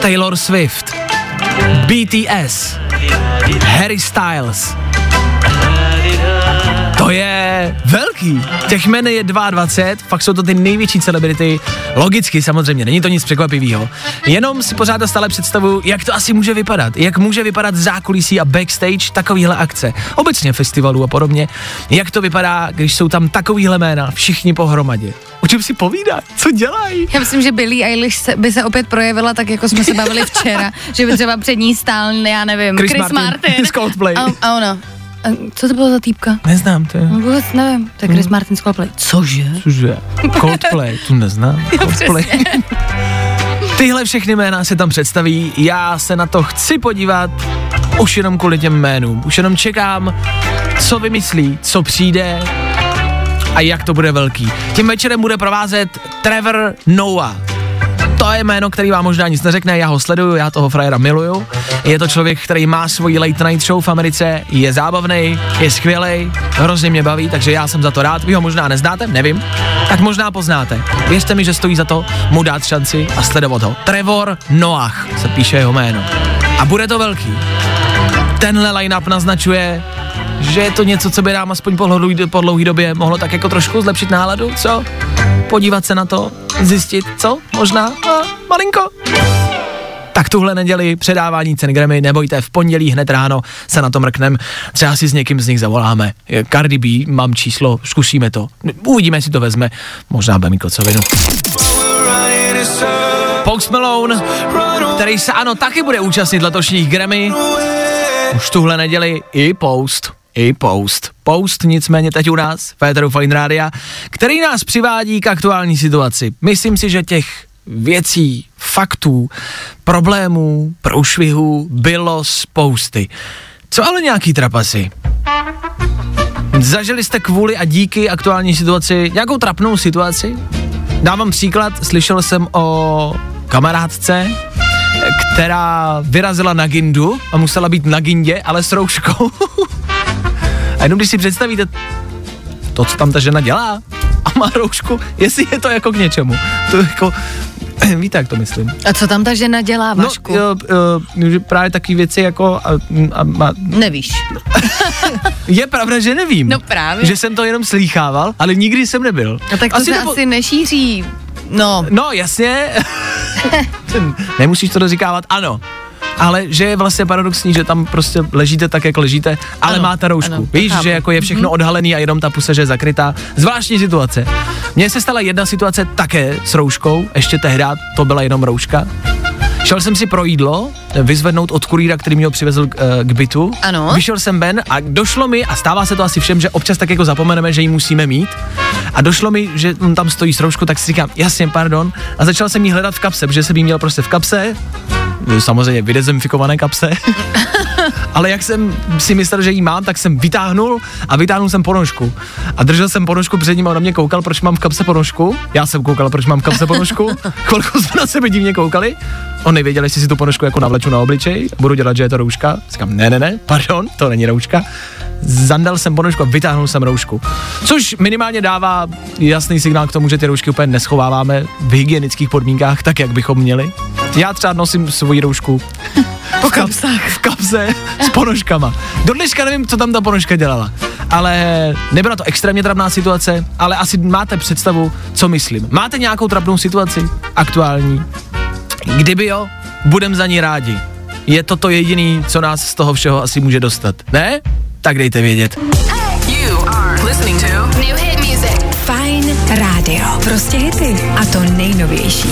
Taylor Swift, BTS, Harry Styles. Je velký. Těch jmen je 22, fakt jsou to ty největší celebrity. Logicky samozřejmě, není to nic překvapivého. Jenom si pořád stále představuju, jak to asi může vypadat. Jak může vypadat zákulisí a backstage takovýhle akce. Obecně festivalů a podobně. Jak to vypadá, když jsou tam takovýhle jména, všichni pohromadě. O čem si povídá? Co dělají? Já myslím, že Billie Eilish se, by se opět projevila tak, jako jsme se bavili včera, [LAUGHS] že by třeba před ní stál, já nevím, Chris Chris, Martin Martin. z [LAUGHS] Coldplay. A, a ono. Co to bylo za týpka? Neznám to. No, Vůbec nevím. To je Chris Martin z Coldplay. Cože? Cože? Coldplay, tu neznám. [LAUGHS] Coldplay. Tyhle všechny jména se tam představí, já se na to chci podívat už jenom kvůli těm jménům. Už jenom čekám, co vymyslí, co přijde a jak to bude velký. Tím večerem bude provázet Trevor Noah. Je jméno, který vám možná nic neřekne, já ho sleduju, já toho frajera miluju. Je to člověk, který má svoji late night show v Americe, je zábavný, je skvělý, hrozně mě baví, takže já jsem za to rád. Vy ho možná neznáte, nevím, tak možná poznáte. Věřte mi, že stojí za to mu dát šanci a sledovat ho. Trevor Noah se píše jeho jméno. A bude to velký. Tenhle line-up naznačuje, že je to něco, co by nám aspoň po dlouhý, po dlouhý době mohlo tak jako trošku zlepšit náladu, co? Podívat se na to, zjistit, co? Možná a malinko. Tak tuhle neděli předávání cen Grammy, nebojte, v pondělí hned ráno se na to mrknem, třeba si s někým z nich zavoláme. Cardi B, mám číslo, zkusíme to. Uvidíme, jestli to vezme, možná bude mít kocovinu. Post Malone, který se ano taky bude účastnit letošních Grammy, už tuhle neděli i Post i Post. Post nicméně teď u nás, Féteru Fine Rádia, který nás přivádí k aktuální situaci. Myslím si, že těch věcí, faktů, problémů, průšvihů bylo spousty. Co ale nějaký trapasy? Zažili jste kvůli a díky aktuální situaci nějakou trapnou situaci? Dávám příklad, slyšel jsem o kamarádce, která vyrazila na gindu a musela být na gindě, ale s rouškou. [LAUGHS] a jenom když si představíte to, co tam ta žena dělá a má roušku, jestli je to jako k něčemu. To je jako, [CLEARS THROAT] Víte, jak to myslím? A co tam ta žena dělá, Vašku? No, jo, jo, právě taky věci jako... A, a, a, Nevíš. [LAUGHS] je pravda, že nevím. No právě. Že jsem to jenom slýchával, ale nikdy jsem nebyl. No tak to Asi se po- asi nešíří. No, No, jasně. [LAUGHS] Nemusíš to doříkávat, ano. Ale že je vlastně paradoxní, že tam prostě ležíte tak, jak ležíte, ale Ano, máte roušku. ano, Víš, že jako je všechno odhalený a jenom ta pusa, že je zakrytá. Zvláštní situace. Mně se stala jedna situace také s rouškou, ještě tehdy to byla jenom rouška. Šel jsem si pro jídlo, vyzvednout od kurýra, který mě ho přivezl k, eh, k bytu. Ano. Vyšel jsem ven a došlo mi, a stává se to asi všem, že občas tak jako zapomeneme, že ji musíme mít. A došlo mi, že on tam stojí s rouškou, tak si říkám, jasně, pardon. A začal jsem jí hledat v kapse, protože jsem jí měl prostě v kapse, samozřejmě vydezinfikované kapse. [LAUGHS] Ale jak jsem si myslel, že ji mám, tak jsem vytáhnul a vytáhnul jsem ponožku. A držel jsem ponožku před ním a on na mě koukal, proč mám v kapse ponožku. Já jsem koukal, proč mám v kapse ponožku. [LAUGHS] Chvilku jsme na sebe divně koukali. On nevěděl, jestli si tu ponožku jako navleču na obličej, budu dělat, že je to rouška. Říkám, ne, ne, ne, pardon, to není rouška. Zandal jsem ponožku a vytáhnul jsem roušku. Což minimálně dává jasný signál k tomu, že ty roušky úplně neschováváme v hygienických podmínkách tak, jak bychom měli. Já třeba nosím svoji roušku [LAUGHS] po kapsách. V kapse s ponožkama. Do dneška nevím, co tam ta ponožka dělala. Ale nebyla to extrémně trapná situace, ale asi máte představu, co myslím. Máte nějakou trapnou situaci? Aktuální? Kdyby jo, budem za ní rádi. Je to to jediný, co nás z toho všeho asi může dostat. Ne? Tak dejte vědět. You are listening to New Hit Music. Fine Radio. Prostě hity. A to nejnovější.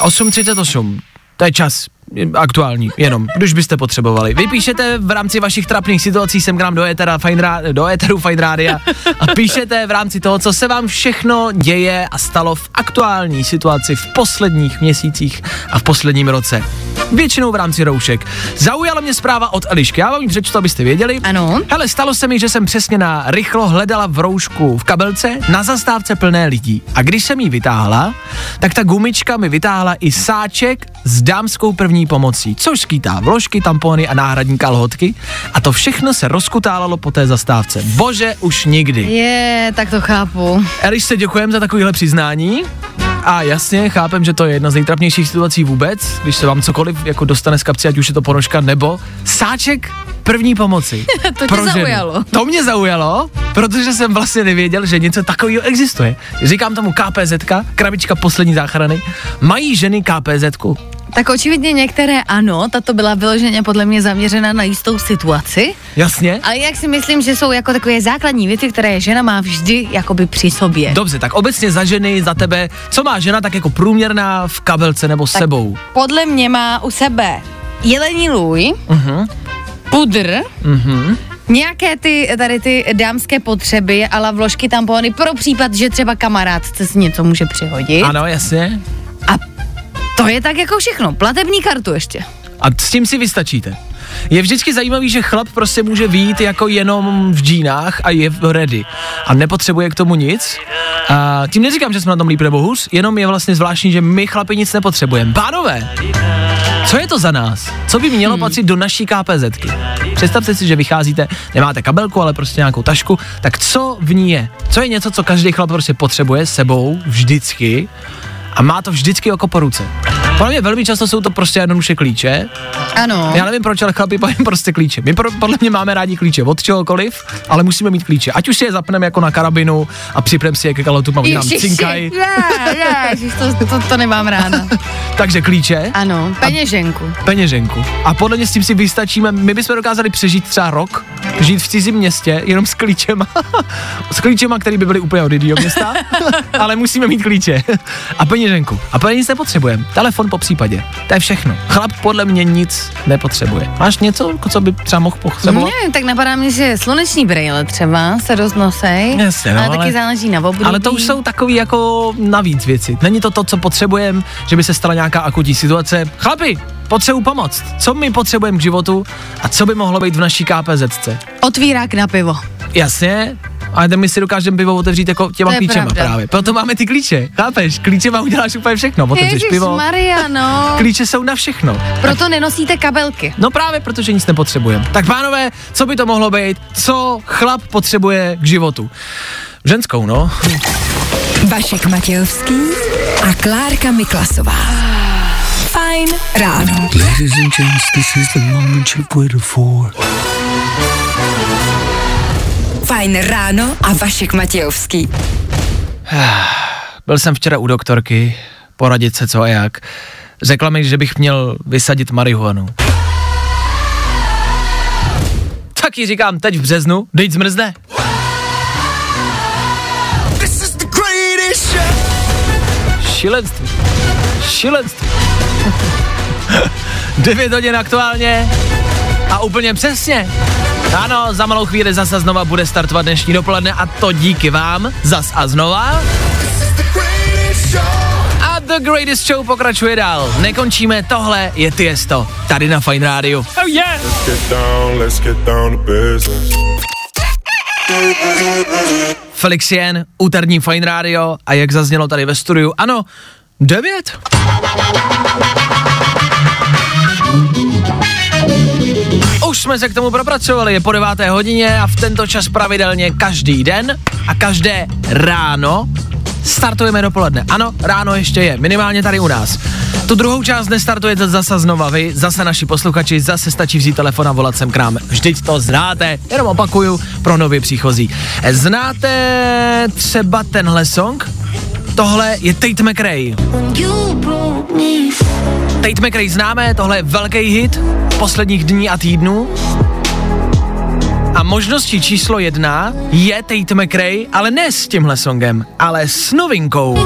8.38. To je čas aktuální, jenom, když byste potřebovali. Vy píšete v rámci vašich trapných situací sem k nám do, etera, Fine Ra- do Eteru Fine Rádia a píšete v rámci toho, co se vám všechno děje a stalo v aktuální situaci v posledních měsících a v posledním roce. Většinou v rámci roušek. Zaujala mě zpráva od Elišky, já vám ji přečtu, abyste věděli. Ano. Hele, stalo se mi, že jsem přesně na rychlo hledala v roušku v kabelce na zastávce plné lidí. A když jsem ji vytáhla, tak ta gumička mi vytáhla i sáček s dámskou první pomocí, což skýtá vložky, tampony a náhradní kalhotky. A to všechno se rozkutálalo po té zastávce. Bože, už nikdy. Je, tak to chápu. Elišce, děkujem za takovéhle přiznání. A jasně, chápem, že to je jedna z nejtrapnějších situací vůbec, když se vám cokoliv jako dostane z kapsy, ať už je to ponožka nebo sáček první pomoci. [LAUGHS] To tě pro ženu. zaujalo. To mě zaujalo, protože jsem vlastně nevěděl, že něco takového existuje. Říkám tomu KPZ, krabička poslední záchrany. Mají ženy KPZ? Tak očividně některé ano, tato byla vyloženě podle mě zaměřena na jistou situaci, Jasně? ale jak si myslím, že jsou jako takové základní věci, které žena má vždy jakoby při sobě. Dobře, tak obecně za ženy, za tebe, co má žena tak jako průměrná v kabelce nebo s Tak sebou? Podle mě má u sebe jelení lůj, Mhm. pudr, Mhm. nějaké ty, tady ty dámské potřeby, ale vložky tampony pro případ, že třeba kamarádce si něco může přihodit. Ano, jasně. A to je tak jako všechno. Platební kartu ještě. A s tím si vystačíte. Je vždycky zajímavý, že chlap prostě může výjít jako jenom v džínách a je ready. A nepotřebuje k tomu nic. A tím neříkám, že jsme na tom líp nebo hůř, jenom je vlastně zvláštní, že my chlapi nic nepotřebujeme. Pánové, co je to za nás? Co by mělo hmm. patřit do naší KPZky? Představte si, že vycházíte, nemáte kabelku, ale prostě nějakou tašku, tak co v ní je? Co je něco, co každý chlap prostě potřebuje s sebou vždycky a má to vždycky jako po ruce? Podle mě velmi často jsou to prostě jednoduše klíče, Ano. já nevím proč, ale chlapi pojem prostě klíče. My pro, podle mě máme rádi klíče od čehokoliv, ale musíme mít klíče. Ať už si je zapneme jako na karabinu a připneme si je ke kalotu, a nám cinkaj. ne, ne, to, to, to nemám ráda. [LAUGHS] Takže klíče, Ano, peněženku. peněženku. A podle mě s tím si vystačíme, my bychom dokázali přežít třeba rok, žít v cizím městě, jenom s klíčema. [LAUGHS] s klíčema, který by byly úplně od města, [LAUGHS] ale musíme mít klíče. A peněženku. A peníze nic nepotřebujeme. Telefon po případě. To je všechno. Chlap podle mě nic nepotřebuje. Máš něco, co by třeba mohl potřebovat? Nevím, tak napadá mě, že sluneční brýle třeba se dost nosej, Jasně, no, ale, ale- taky záleží na období. Ale to už jsou takový jako navíc věci. Není to to, co potřebujeme, že by se stala nějaká akutní situace. Chlapi, potřebuji pomoct. Co my potřebujeme k životu a co by mohlo být v naší KPZce? Otvírák na pivo. Jasně, ale my si dokážeme pivo otevřít jako těma klíčema pravda. právě. Proto máme ty klíče, chápeš? Klíčema uděláš úplně všechno. Otevřeš pivo, Maria, no. [LAUGHS] klíče jsou na všechno. Proto nenosíte kabelky. No právě protože nic nepotřebujeme. Tak pánové, co by to mohlo být? Co chlap potřebuje k životu? Ženskou, no. Vašek Matějovský a Klárka Miklasová. Fajn ráno. Ladies and gents, this is the moment you've waited for. Fajn ráno a Vašek Matějovský. Byl jsem včera u doktorky, poradit se co a jak. Řekla mi, že bych měl vysadit marihuanu. Tak ji říkám teď v březnu, dejť zmrzne. Šílenství. Šílenství. 9 hodin aktuálně a úplně přesně. Ano, za malou chvíli zase znova bude startovat dnešní dopoledne a to díky vám, zas a znova. A The Greatest Show pokračuje dál. Nekončíme, tohle je Tiesto, tady na Fine Radio. Oh yeah! Get down, let's get down to business. Felix Jen, úterní Fine Radio a jak zaznělo tady ve studiu, ano, 9. Jsme se k tomu propracovali, je po deváté hodině a v tento čas pravidelně každý den a každé ráno startujeme dopoledne. Ano, ráno ještě je, minimálně tady u nás. Tu druhou část nestartujete zase znova vy, zase naši posluchači, zase stačí vzít telefon a volat sem k nám. Vždyť to znáte, jenom opakuju pro nově příchozí. Znáte třeba tenhle song? Tohle je Tate McRae. Tate McRae známe, tohle je velký hit posledních dní a týdnů. A možností číslo jedna je Tate McRae, ale ne s tímhle songem, ale s novinkou.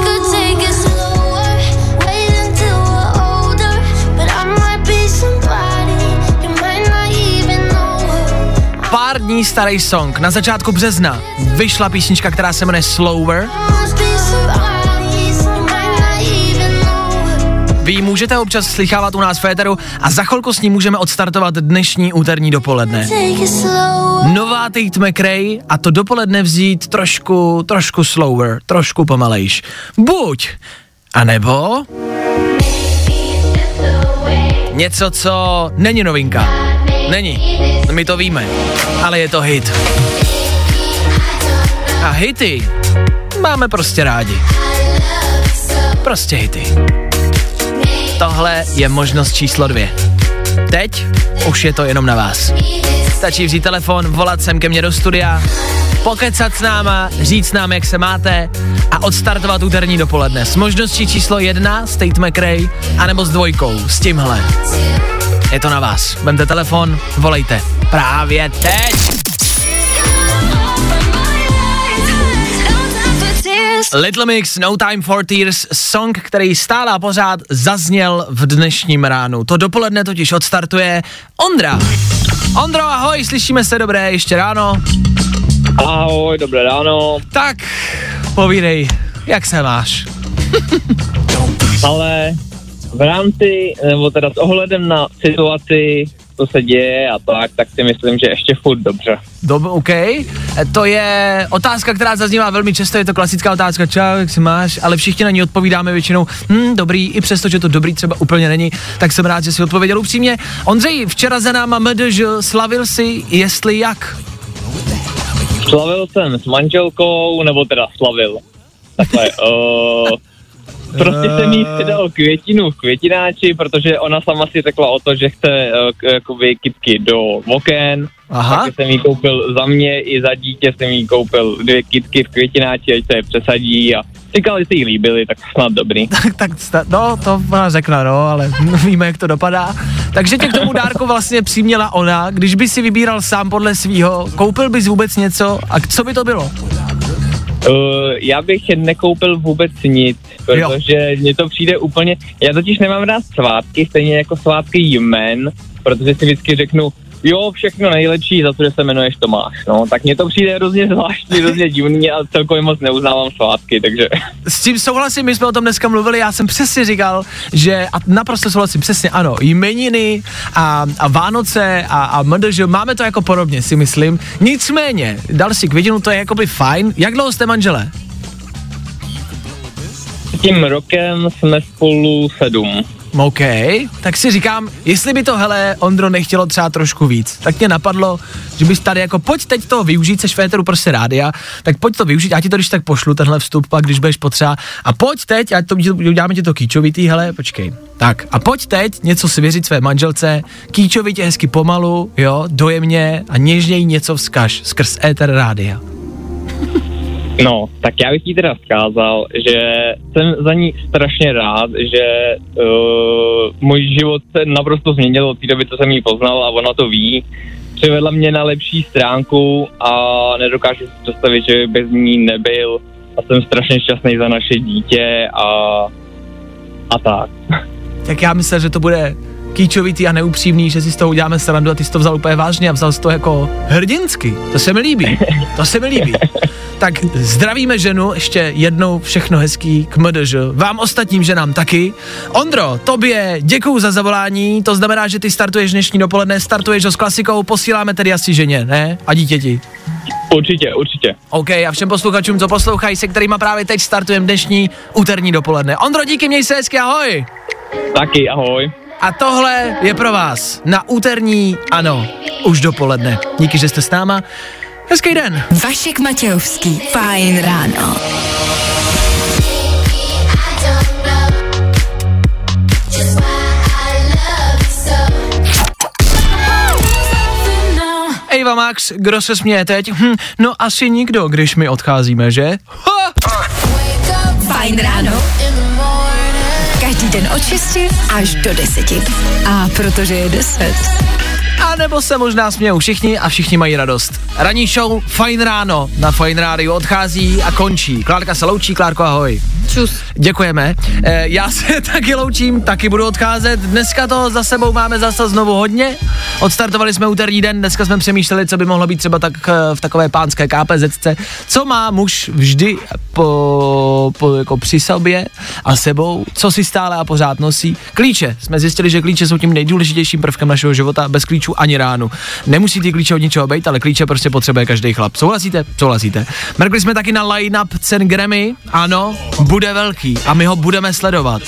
Pár dní starý song, na začátku března vyšla písnička, která se jmenuje Slower. Vy ji můžete občas slychávat u nás Féteru a za chvilku s ní můžeme odstartovat dnešní úterní dopoledne. Nová Tate McRae a to dopoledne vzít trošku, trošku slower, trošku pomalejš. Buď, a nebo něco, co není novinka. Není, my to víme, ale je to hit. A hity máme prostě rádi. Prostě hity. Tohle je možnost číslo dvě. Teď už je to jenom na vás. Stačí vzít telefon, volat sem ke mně do studia, pokecat s náma, říct nám, jak se máte a odstartovat úterní dopoledne s možností číslo jedna s Tate McRae, anebo s dvojkou, s tímhle. Je to na vás. Vemte telefon, volejte. Právě teď. Little Mix, No Time for Tears, song, který stále a pořád zazněl v dnešním ránu. To dopoledne totiž odstartuje Ondra. Ondro, ahoj, slyšíme se dobré, ještě ráno. Ahoj, dobré ráno. Tak, povídej, jak se máš? [LAUGHS] Ale v rámci, nebo teda s ohledem na situaci, co se děje a tak, tak si myslím, že ještě furt dobře. Dob, OK. E, To je otázka, která zaznívá velmi často, je to klasická otázka, čau, jak se máš, ale všichni na ní odpovídáme většinou, hm, dobrý, i přesto, že to dobrý třeba úplně není, tak jsem rád, že si odpověděl upřímně. Ondřej, včera za náma MDŽ, slavil si, jestli jak? Slavil jsem s manželkou, nebo teda slavil. Takhle, uh, [LAUGHS] prostě jsem jí si dal květinu v květináči, protože ona sama si řekla o to, že chce uh, k- jakoby kytky do oken. Aha. Tak jsem jí koupil za mě i za dítě jsem jí koupil dvě kytky v květináči, ať se je přesadí a říkal, že si jí líbily, tak snad dobrý. [LAUGHS] tak, tak, no, to ona řekla, no, ale [LAUGHS] víme, jak to dopadá. Takže tě k tomu dárku vlastně přiměla ona, když by si vybíral sám podle svýho, koupil bys vůbec něco a co by to bylo? Uh, já bych nekoupil vůbec nic, protože mně to přijde úplně, já totiž nemám rád svátky, stejně jako svátky jmen, protože si vždycky řeknu, jo, všechno nejlepší za to, že se jmenuješ Tomáš, no, tak mně to přijde hrozně zvláštní, hrozně divný a celkově moc neuznávám svátky, takže S tím souhlasím, my jsme o tom dneska mluvili, já jsem přesně říkal, že a naprosto souhlasím, přesně ano, jmeniny a, a Vánoce a, a MDŽ, máme to jako podobně, si myslím. Nicméně, dal si květinu, to je jakoby fajn. Jak dlouho jste manželé? tím rokem jsme spolu sedm. OK, tak si říkám, jestli by to, hele, Ondro, nechtělo třeba trošku víc, tak mě napadlo, že bys tady jako, pojď teď to využít, seš féteru prostě rádia, tak pojď to využít, já ti to když tak pošlu, tenhle vstup, pak když budeš potřeba, a pojď teď, ať to uděláme ti to kýčovitý, hele, počkej, tak a pojď teď něco si věřit své manželce, kýčovitě hezky pomalu, jo, dojemně a něžněji něco vzkaž skrz éter rádia. [LAUGHS] No, tak já bych jí teda vzkázal, že jsem za ní strašně rád, že uh, můj život se naprosto změnil od té doby, co jsem ji poznal a ona to ví. Přivedla mě na lepší stránku a nedokážu si představit, že bez ní nebyl a jsem strašně šťastný za naše dítě a, a tak. Tak já myslím, že to bude kýčovitý a neupřímný, že si z toho uděláme srandu a ty jsi to vzal úplně vážně a vzal jsi to jako hrdinsky. To se mi líbí. To se mi líbí. [LAUGHS] Tak zdravíme ženu, ještě jednou všechno hezký k MDŽ. Vám ostatním ženám taky. Ondro, tobě děkuju za zavolání, to znamená, že ty startuješ dnešní dopoledne, startuješ ho s klasikou, posíláme tedy asi ženě, ne? A dítěti. Určitě, určitě. OK, a všem posluchačům, co poslouchají, se kterými právě teď startujeme dnešní úterní dopoledne. Ondro, díky, měj se hezky, ahoj. Taky, ahoj. A tohle je pro vás na úterní, ano, už dopoledne. Díky, že jste s náma. Hezký den. Vašek Matějovský, fajn ráno. Eva Max, kdo se směje teď? Hm, no asi nikdo, když my odcházíme, že? Ha! Fajn ráno. Každý den od 6 až do 10. A protože je 10. Nebo se možná smějou všichni a všichni mají radost. Ranní show Fajn ráno na Fajn rádiu odchází a končí. Klárka se loučí, Klárko ahoj. Čus. Děkujeme. E, já se [LAUGHS] taky loučím, taky budu odcházet. Dneska to za sebou máme zase znovu hodně. Odstartovali jsme úterní den, dneska jsme přemýšleli, co by mohlo být třeba tak eh, v takové pánské KPZC. Co má muž vždy po, po, jako při sobě a sebou, co si stále a pořád nosí. Klíče. Jsme zjistili, že klíče jsou tím nejdůležitějším prvkem našeho života. Bez klíčů ani ránu. Nemusí ty klíče od ničeho být, ale klíče prostě potřebuje každý chlap. Souhlasíte? Souhlasíte. Mrkli jsme taky na line-up cen Grammy. Ano, bude velký a my ho budeme sledovat.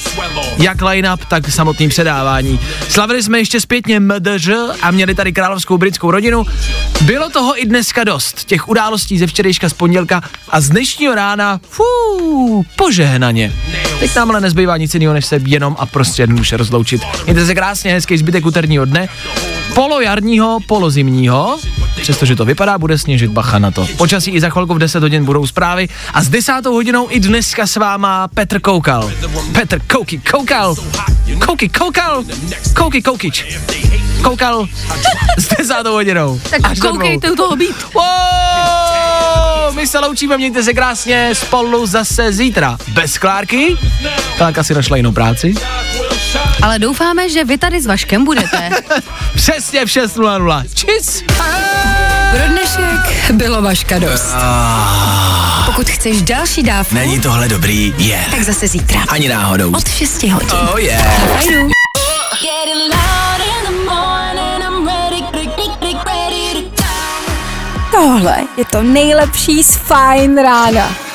Jak line-up, tak samotný předávání. Slavili jsme ještě zpětně MDŽ a měli tady královskou britskou rodinu. Bylo toho i dneska dost. Těch událostí ze včerejška z pondělka a z dnešního rána, fú, požehnaně. Teď nám ale nezbývá nic jiného, než se jenom a prostě jednoduše rozloučit. Mějte se krásně, hezký zbytek úterního dne. Polo jarního, polo zimního, přestože to vypadá, bude sněžit bacha na to. Počasí i za chvilku v 10 hodin budou zprávy a s 10 hodinou i dneska s váma Petr Koukal. Petr Kouky Koukal. Kouky Koukal. Kouky Koukič. Koukal s 10 hodinou. Tak koukejte u toho být. Wow, my se loučíme, mějte se krásně, spolu zase zítra. Bez Klárky, Klárka si našla jinou práci. Ale doufáme, že vy tady s Vaškem budete. [LAUGHS] Přesně v 6.00. Čis. Pro dnešek bylo Vaška dost. Pokud chceš další dávku, Není tohle dobrý? Je. Yeah. tak zase zítra. Ani náhodou. Od 6 hodin. Oh yeah. Tohle je to nejlepší z Fajn rána.